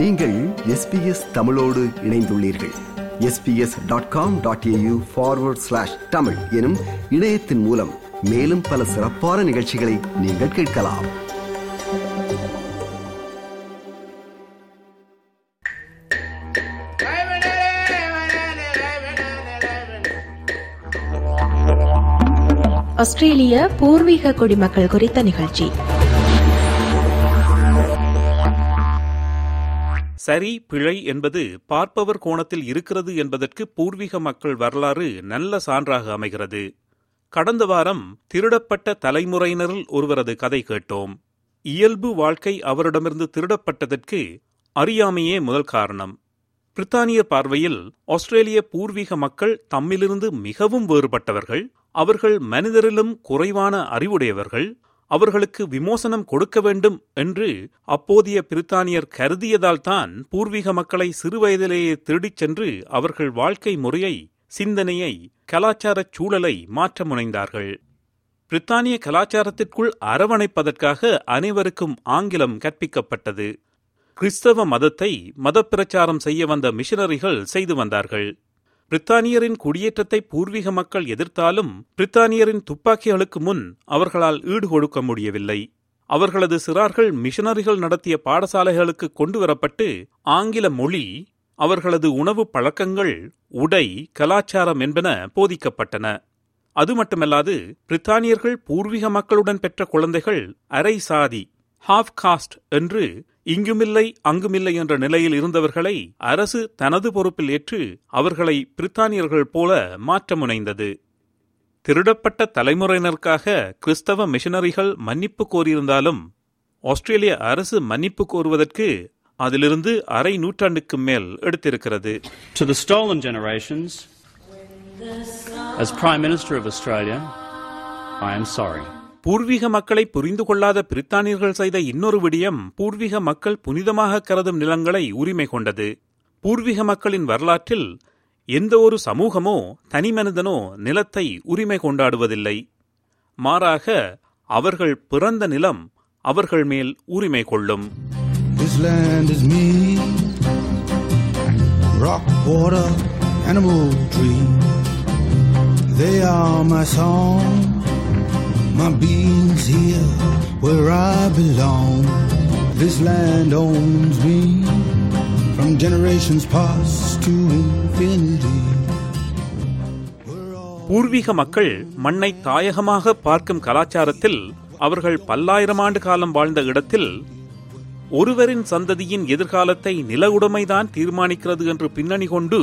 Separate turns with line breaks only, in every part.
நீங்கள் எஸ்பிஎஸ் தமிழோடு இணைந்துள்ளீர்கள். SBS dot com dot AU forward slash Tamil எனும் இணையத்தின் மூலம் மேலும் பல சிறப்பான நிகழ்ச்சிகளை நீங்கள் கேட்கலாம்.
ஆஸ்திரேலிய பூர்வீக குடிமக்கள் குறித்த நிகழ்ச்சி.
சரி பிழை என்பது பார்ப்பவர் கோணத்தில் இருக்கிறது என்பதற்கு பூர்வீக மக்கள் வரலாறு நல்ல சான்றாக அமைகிறது. கடந்த வாரம் திருடப்பட்ட தலைமுறையினரில் ஒருவரது கதை கேட்டோம். இயல்பு வாழ்க்கை அவரிடமிருந்து திருடப்பட்டதற்கு அறியாமையே முதல் காரணம். பிரித்தானிய பார்வையில் ஆஸ்திரேலிய பூர்வீக மக்கள் தம்மிலிருந்து மிகவும் வேறுபட்டவர்கள் அவர்கள் மனிதரிலும் குறைவான அறிவுடையவர்கள் அவர்களுக்கு விமோசனம் கொடுக்க வேண்டும் என்று அப்போதைய பிரித்தானியர் கருதியதால்தான் பூர்வீக மக்களை சிறுவயதிலேயே திருடிச் சென்று அவர்கள் வாழ்க்கை முறையை சிந்தனையை கலாச்சாரச் சூழலை மாற்ற முனைந்தார்கள். பிரித்தானிய கலாச்சாரத்திற்குள் அரவணைப்பதற்காக அனைவருக்கும் ஆங்கிலம் கற்பிக்கப்பட்டது. கிறிஸ்தவ மதத்தை மதப்பிரச்சாரம் செய்ய வந்த மிஷனரிகள் செய்து வந்தார்கள். பிரித்தானியரின் குடியேற்றத்தை பூர்வீக மக்கள் எதிர்த்தாலும் பிரித்தானியரின் துப்பாக்கிகளுக்கு முன் அவர்களால் ஈடுகொடுக்க முடியவில்லை. அவர்களது சிறார்கள் மிஷனரிகள் நடத்திய பாடசாலைகளுக்கு கொண்டுவரப்பட்டு ஆங்கில மொழி அவர்களது உணவு பழக்கங்கள் உடை கலாச்சாரம் என்பன போதிக்கப்பட்டன. அது மட்டுமல்லாது பிரித்தானியர்கள் பூர்வீக மக்களுடன் பெற்ற குழந்தைகள் அரை சாதி ஹாஃப் காஸ்ட் என்று இங்குமில்லை அங்குமில்லை என்ற நிலையில் இருந்தவர்களை அரசு தனது பொறுப்பில் ஏற்று அவர்களை பிரித்தானியர்கள் போல மாற்ற முனைந்தது திருடப்பட்ட தலைமுறையினருக்காக கிறிஸ்தவ மிஷனரிகள் மன்னிப்பு கோரியிருந்தாலும் ஆஸ்திரேலிய அரசு மன்னிப்பு கோருவதற்கு அதிலிருந்து அரை நூற்றாண்டுக்கு மேல் எடுத்திருக்கிறது
To the stolen generations, as Prime Minister of Australia, I am sorry.
பூர்வீக மக்களை புரிந்து கொள்ளாத பிரித்தானியர்கள் செய்த இன்னொரு விடயம் பூர்வீக மக்கள் புனிதமாக கருதும் நிலங்களை உரிமை கொண்டது பூர்வீக மக்களின் வரலாற்றில் எந்த ஒரு சமூகமோ தனிமனிதனோ நிலத்தை உரிமை கொண்டாடுவதில்லை மாறாக அவர்கள் பிறந்த நிலம் அவர்கள் மேல் உரிமை கொள்ளும்
This land is me. Rock, water, animal, tree. They are my song. My being's here where I belong. This land owns me from generations past to infinity.
பூர்வீக மக்கள் மண்ணை தாயகமாக பார்க்கும் கலாச்சாரத்தில் அவர்கள் பல்லாயிரம் ஆண்டு காலம் வாழ்ந்த இடத்தில் ஒருவரின் சந்ததியின் எதிர்காலத்தை நில உடைமைதான் தீர்மானிக்கிறது என்று பின்னணி கொண்டு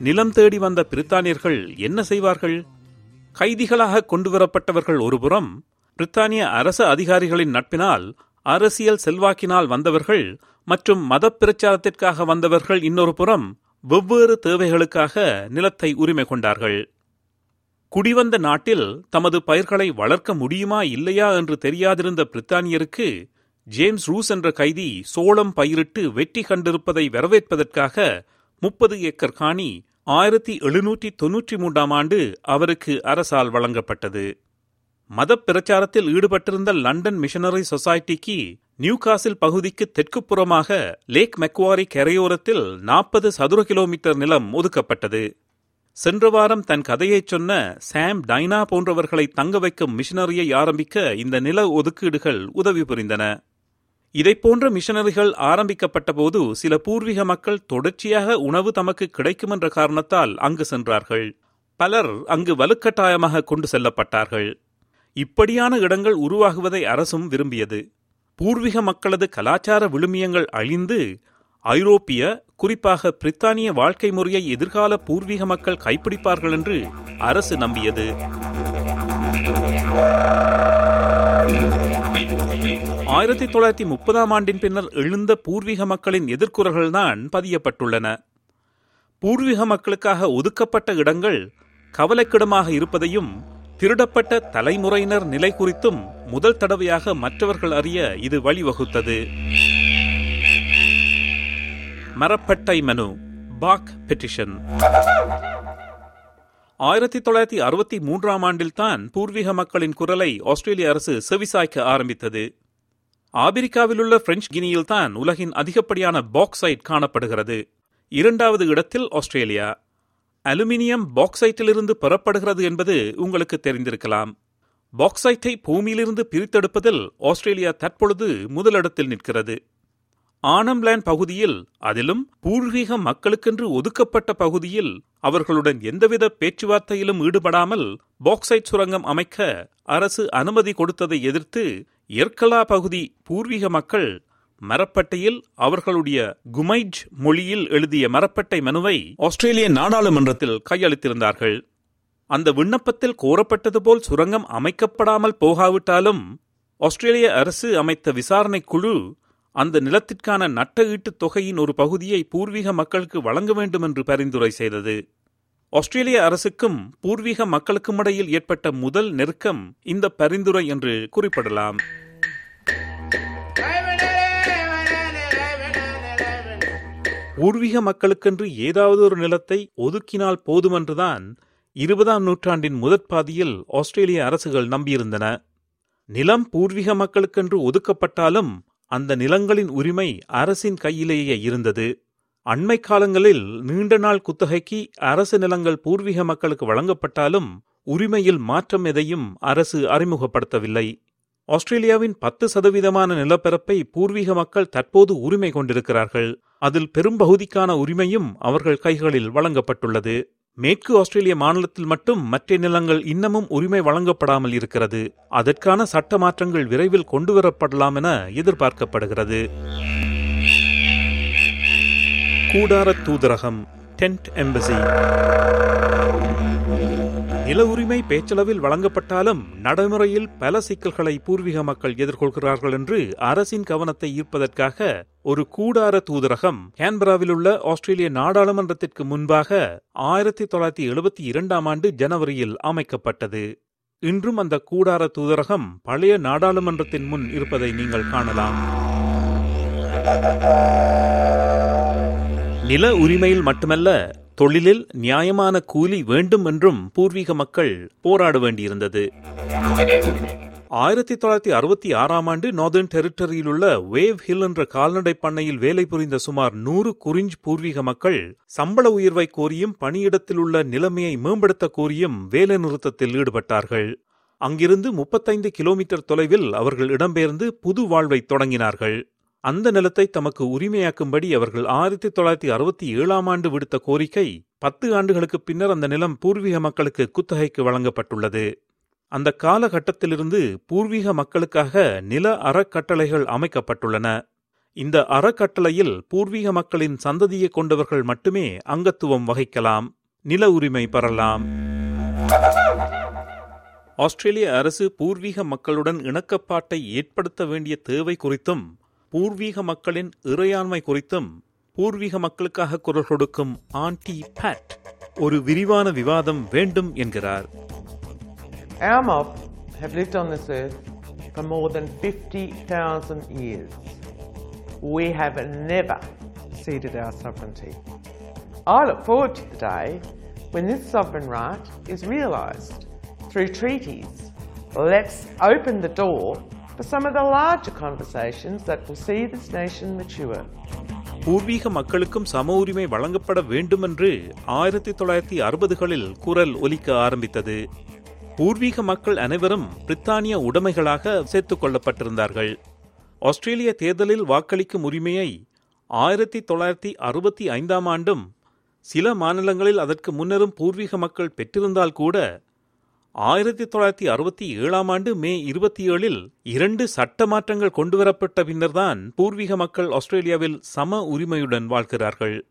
நிலம் தேடி வந்த பிரித்தானியர்கள் என்ன செய்வார்கள் கைதிகளாக கொண்டுவரப்பட்டவர்கள் ஒருபுறம் பிரித்தானிய அரச அதிகாரிகளின் நட்பினால் அரசியல் செல்வாக்கினால் வந்தவர்கள் மற்றும் மத பிரச்சாரத்திற்காக வந்தவர்கள் இன்னொரு புறம் வெவ்வேறு தேவைகளுக்காக நிலத்தை உரிமை கொண்டார்கள். குடிவந்த நாட்டில் தமது பயிர்களை வளர்க்க முடியுமா இல்லையா என்று தெரியாதிருந்த பிரித்தானியருக்கு ஜேம்ஸ் ரூஸ் என்ற கைதி சோளம் பயிரிட்டு வெற்றி கண்டிருப்பதை வரவேற்பதற்காக முப்பது ஏக்கர் காணி ஆயிரத்தி எழுநூற்றி தொன்னூற்றி மூன்றாம் ஆண்டு அவருக்கு அரசால் வழங்கப்பட்டது. மதப் பிரச்சாரத்தில் ஈடுபட்டிருந்த லண்டன் மிஷனரி சொசைட்டிக்கு நியூகாசில் பகுதிக்கு தெற்குப்புறமாக லேக் மெக்வாரி கரையோரத்தில் நாற்பது சதுர கிலோமீட்டர் நிலம் ஒதுக்கப்பட்டது. சென்ற வாரம் தன் கதையைச் சொன்ன சாம் டைனா போன்றவர்களை தங்க வைக்கும் மிஷனரியை ஆரம்பிக்க இந்த நில ஒதுக்கீடுகள் உதவி புரிந்தன. இதைப்போன்ற மிஷனரிகள் ஆரம்பிக்கப்பட்டபோது சில பூர்வீக மக்கள் தொடர்ச்சியாக உணவு தமக்கு கிடைக்கும் என்ற காரணத்தால் அங்கு சென்றார்கள். பலர் அங்கு வலுக்கட்டாயமாக கொண்டு செல்லப்பட்டார்கள். இப்படியான இடங்கள் உருவாகுவதை அரசும் விரும்பியது. பூர்வீக மக்களது கலாச்சார விழுமியங்கள் அழிந்து ஐரோப்பிய குறிப்பாக பிரித்தானிய வாழ்க்கை முறையை எதிர்கால பூர்வீக மக்கள் கைப்பிடிப்பார்கள் என்று அரசு நம்பியது. ஆயிரத்தி தொள்ளாயிரத்தி முப்பதாம் ஆண்டின் பின்னர் எழுந்த பூர்வீக மக்களின் எதிர்குறல்கள்தான் பதியப்பட்டுள்ளன. பூர்வீக மக்களுக்காக ஒதுக்கப்பட்ட இடங்கள் கவலைக்கிடமாக இருப்பதையும் திருடப்பட்ட தலைமுறையினர் நிலை குறித்தும் முதல் தடவையாக மற்றவர்கள் அறிய இது வழிவகுத்தது. மரப்பட்டை மனு பாக் பெட்டிஷன். ஆயிரத்தி தொள்ளாயிரத்தி அறுபத்தி மூன்றாம் ஆண்டில்தான் பூர்வீக மக்களின் குரலை ஆஸ்திரேலிய அரசு செவிசாய்க்க ஆரம்பித்தது. ஆபிரிக்காவிலுள்ள பிரெஞ்சு கினியில்தான் உலகின் அதிகப்படியான பாக்சைட் காணப்படுகிறது. இரண்டாவது இடத்தில் ஆஸ்திரேலியா. அலுமினியம் பாக்சைட்டிலிருந்து பெறப்படுகிறது என்பது உங்களுக்கு தெரிந்திருக்கலாம். பாக்சைட்டை பூமியிலிருந்து பிரித்தெடுப்பதில் ஆஸ்திரேலியா தற்பொழுது முதலிடத்தில் நிற்கிறது. ஆனம்லேண்ட் பகுதியில் அதிலும் பூர்வீக மக்களுக்கென்று ஒதுக்கப்பட்ட பகுதியில் அவர்களுடன் எந்தவித பேச்சுவார்த்தையிலும் ஈடுபடாமல் பாக்சைட் சுரங்கம் அமைக்க அரசு அனுமதி கொடுத்ததை எதிர்த்து எர்கலா பகுதி பூர்வீக மக்கள் மரப்பட்டையில் அவர்களுடைய குமைஜ் மொழியில் எழுதிய மரப்பட்டை மனுவை ஆஸ்திரேலிய நாடாளுமன்றத்தில் கையளித்திருந்தார்கள். அந்த விண்ணப்பத்தில் கோரப்பட்டது போல் சுரங்கம் அமைக்கப்படாமல் போகாவிட்டாலும் ஆஸ்திரேலிய அரசு அமைத்த விசாரணை குழு அந்த நிலத்திற்கான நட்ட ஈட்டுத் தொகையின் ஒரு பகுதியை பூர்வீக மக்களுக்கு வழங்க வேண்டும் என்று பரிந்துரை செய்தது. ஆஸ்திரேலிய அரசுக்கும் பூர்வீக மக்களுக்கும் இடையில் ஏற்பட்ட முதல் நெருக்கம் இந்த பரிந்துரை என்று குறிப்பிடலாம். பூர்வீக மக்களுக்கென்று ஏதாவது ஒரு நிலத்தை ஒதுக்கினால் போதுமென்றுதான் இருபதாம் நூற்றாண்டின் முதற் பாதியில் ஆஸ்திரேலிய அரசுகள் நம்பியிருந்தன. நிலம் பூர்வீக மக்களுக்கென்று ஒதுக்கப்பட்டாலும் அந்த நிலங்களின் உரிமை அரசின் கையிலேயே இருந்தது. அண்மை காலங்களில் நீண்ட நாள் குத்தகைக்கு அரசு நிலங்கள் பூர்வீக மக்களுக்கு வழங்கப்பட்டாலும் உரிமையில் மாற்றம் எதையும் அரசு அறிமுகப்படுத்தவில்லை. ஆஸ்திரேலியாவின் பத்து சதவீதமான நிலப்பரப்பை பூர்வீக மக்கள் தற்போது உரிமை கொண்டிருக்கிறார்கள். அதில் பெரும்பகுதிக்கான உரிமையும் அவர்கள் கைகளில் வழங்கப்பட்டுள்ளது. மேற்கு ஆஸ்திரேலிய மாநிலத்தில் மட்டும் மற்ற நிலங்கள் இன்னமும் உரிமை வழங்கப்படாமல் இருக்கிறது. அதற்கான சட்ட மாற்றங்கள் விரைவில் கொண்டுவரப்படலாம் என எதிர்பார்க்கப்படுகிறது. கூடார தூதரகம் டென்ட் எம்பசி. நில உரிமை பேச்சளவில் வழங்கப்பட்டாலும் நடைமுறையில் பல சிக்கல்களை பூர்வீக மக்கள் எதிர்கொள்கிறார்கள் என்று அரசின் கவனத்தை ஈர்ப்பதற்காக ஒரு கூடார தூதரகம் கேன்பராவில் உள்ள ஆஸ்திரேலிய நாடாளுமன்றத்திற்கு முன்பாக ஆயிரத்தி தொள்ளாயிரத்தி எழுபத்தி இரண்டாம் ஆண்டு ஜனவரியில் அமைக்கப்பட்டது. இன்றும் அந்த கூடார தூதரகம் பழைய நாடாளுமன்றத்தின் முன் இருப்பதை நீங்கள் காணலாம். நில உரிமையில் மட்டுமல்ல தொழிலில் நியாயமான கூலி வேண்டும் என்றும் பூர்வீக மக்கள் போராட வேண்டியிருந்தது. ஆயிரத்தி தொள்ளாயிரத்தி அறுபத்தி ஆறாம் ஆண்டு நார்தர்ன் டெரிட்டரியில் உள்ள வேவ் ஹில் என்ற கால்நடை பண்ணையில் வேலை புரிந்த சுமார் நூறு குறிஞ்ச் பூர்வீக மக்கள் சம்பள உயர்வை கோரியும் பணியிடத்தில் உள்ள நிலைமையை மேம்படுத்த கோரியும் வேலை நிறுத்தத்தில் ஈடுபட்டார்கள். அங்கிருந்து முப்பத்தைந்து கிலோமீட்டர் தொலைவில் அவர்கள் இடம்பெயர்ந்து புது வாழ்வை தொடங்கினார்கள். அந்த நிலத்தை தமக்கு உரிமையாக்கும்படி அவர்கள் ஆயிரத்தி தொள்ளாயிரத்தி அறுபத்தி ஏழாம் ஆண்டு விடுத்த கோரிக்கை பத்து ஆண்டுகளுக்கு பின்னர் அந்த நிலம் பூர்வீக மக்களுக்கு குத்தகைக்கு வழங்கப்பட்டுள்ளது. அந்த காலகட்டத்திலிருந்து பூர்வீக மக்களுக்காக நில அறக்கட்டளைகள் அமைக்கப்பட்டுள்ளன. இந்த அறக்கட்டளையில் பூர்வீக மக்களின் சந்ததியை கொண்டவர்கள் மட்டுமே அங்கத்துவம் வகிக்கலாம். நில உரிமை பெறலாம். ஆஸ்திரேலிய அரசு பூர்வீக மக்களுடன் இணக்கப்பாட்டை ஏற்படுத்த வேண்டிய தேவை குறித்தும் பூர்வீக மக்களின் இறையாண்மை குறித்தும் பூர்வீக மக்களுக்காக குரல் கொடுக்கும் ஆன்டி பேட் ஒரு விரிவான விவாதம் வேண்டும் என்கிறார்
Our mob have lived on this earth for more than 50,000 years. We have never ceded our sovereignty. I look forward to the day when this sovereign right is realised through treaties. Let's open the door for some of the larger conversations that will see this nation mature.
பூர்வீக மக்களுக்கும் சம உரிமை வழங்கப்பட வேண்டும் என்று ஆயிரத்தி தொள்ளாயிரத்தி அறுபதுகளில் குரல் ஒலிக்க ஆரம்பித்தது பூர்வீக மக்கள் அனைவரும் பிரித்தானிய உடைமைகளாக சேர்த்துக் கொள்ளப்பட்டிருந்தார்கள் ஆஸ்திரேலிய தேர்தலில் வாக்களிக்கும் உரிமையை ஆயிரத்தி தொள்ளாயிரத்தி அறுபத்தி ஐந்தாம் ஆண்டும் சில மாநிலங்களில் அதற்கு முன்னரும் பூர்வீக மக்கள் பெற்றிருந்தால் கூட ஆயிரத்தி தொள்ளாயிரத்தி அறுபத்தி ஏழாம் ஆண்டு மே இருபத்தி ஏழில் இரண்டு சட்ட மாற்றங்கள் கொண்டுவரப்பட்ட பின்னர்தான் பூர்வீக மக்கள் ஆஸ்திரேலியாவில் சம உரிமையுடன் வாழ்கிறார்கள்.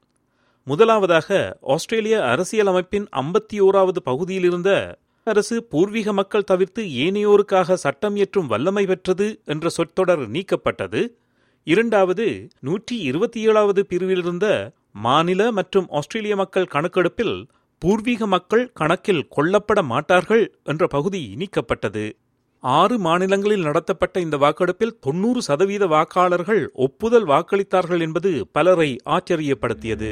முதலாவதாக ஆஸ்திரேலிய அரசியல் அமைப்பின் ஐம்பத்தி ஓராவது பகுதியிலிருந்த அரசு பூர்வீக மக்கள் தவிர்த்து ஏனையோருக்காக சட்டம் இயற்றும் வல்லமை பெற்றது என்ற சொற்றொடர் நீக்கப்பட்டது. இரண்டாவது நூற்றி இருபத்தி ஏழாவது பிரிவிலிருந்த மாநில மற்றும் ஆஸ்திரேலிய மக்கள் கணக்கெடுப்பில் பூர்வீக மக்கள் கணக்கில் கொல்லப்பட மாட்டார்கள் என்ற பகுதி நீக்கப்பட்டது ஆறு மாநிலங்களில் நடத்தப்பட்ட இந்த வாக்கெடுப்பில் தொன்னூறு சதவீத வாக்காளர்கள் ஒப்புதல் வாக்களித்தார்கள் என்பது பலரை ஆச்சரியப்படுத்தியது.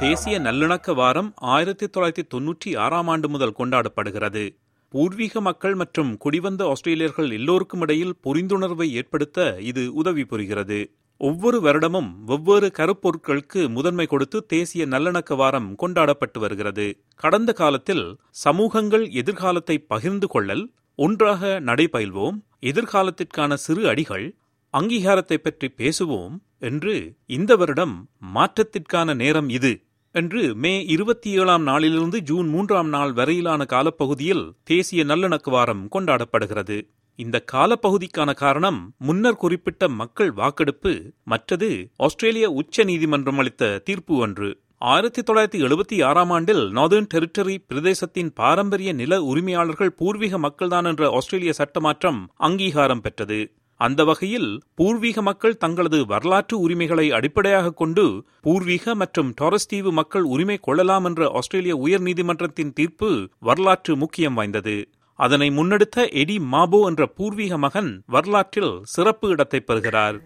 தேசிய நல்லிணக்க வாரம் ஆயிரத்தி தொள்ளாயிரத்தி தொன்னூற்றி ஆறாம் ஆண்டு முதல் கொண்டாடப்படுகிறது. பூர்வீக மக்கள் மற்றும் குடிவந்த ஆஸ்திரேலியர்கள் எல்லோருக்கும் இடையில் புரிந்துணர்வை ஏற்படுத்த இது உதவி புரிகிறது. ஒவ்வொரு வருடமும் ஒவ்வொரு கருப்பொருட்களுக்கு முதன்மை கொடுத்து தேசிய நல்லிணக்க வாரம் கொண்டாடப்பட்டு வருகிறது. கடந்த காலத்தில் சமூகங்கள் எதிர்காலத்தை பகிர்ந்து கொள்ளல் ஒன்றாக நடைபயில்வோம் எதிர்காலத்திற்கான சிறு அடிகள் அங்கீகாரத்தை பற்றி பேசுவோம் என்று இந்த வருடம் மாற்றத்திற்கான நேரம் இது என்று மே இருபத்தி ஏழாம் நாளிலிருந்து ஜூன் மூன்றாம் நாள் வரையிலான காலப்பகுதியில் தேசிய நல்லிணக்க வாரம் கொண்டாடப்படுகிறது. இந்த காலப்பகுதிக்கான காரணம் முன்னர் குறிப்பிட்ட மக்கள் வாக்கெடுப்பு மற்றது ஆஸ்திரேலிய உச்ச நீதிமன்றம் அளித்த தீர்ப்பு ஒன்று. ஆயிரத்தி தொள்ளாயிரத்தி எழுபத்தி ஆறாம் ஆண்டில் நார்தர்ன் டெரிட்டரி பிரதேசத்தின் பாரம்பரிய நில உரிமையாளர்கள் பூர்வீக மக்கள்தான் என்ற ஆஸ்திரேலிய சட்டமாற்றம் அங்கீகாரம் பெற்றது. அந்த வகையில் பூர்வீக மக்கள் தங்களது வரலாற்று உரிமைகளை அடிப்படையாக கொண்டு பூர்வீக மற்றும் டாரஸ் தீவு மக்கள் உரிமை கொள்ளலாம் என்ற ஆஸ்திரேலிய உயர் நீதிமன்றத்தின் தீர்ப்பு வரலாற்று முக்கியம் வாய்ந்தது. அதனை முன்னெடுத்த எடி மாபோ என்ற பூர்வீக மகன் வரலாற்றில் சிறப்பு இடத்தை பெறுகிறார்.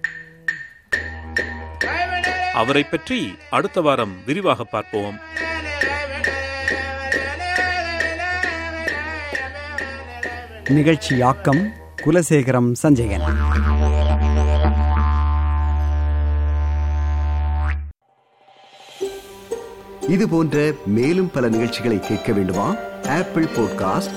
அவரை பற்றி அடுத்த வாரம் விரிவாக பார்ப்போம்.
நிகழ்ச்சியாக்கம் குலசேகரம் சஞ்சயன்.
இது போன்ற மேலும் பல நிகழ்ச்சிகளை கேட்க வேண்டுமா? Apple podcast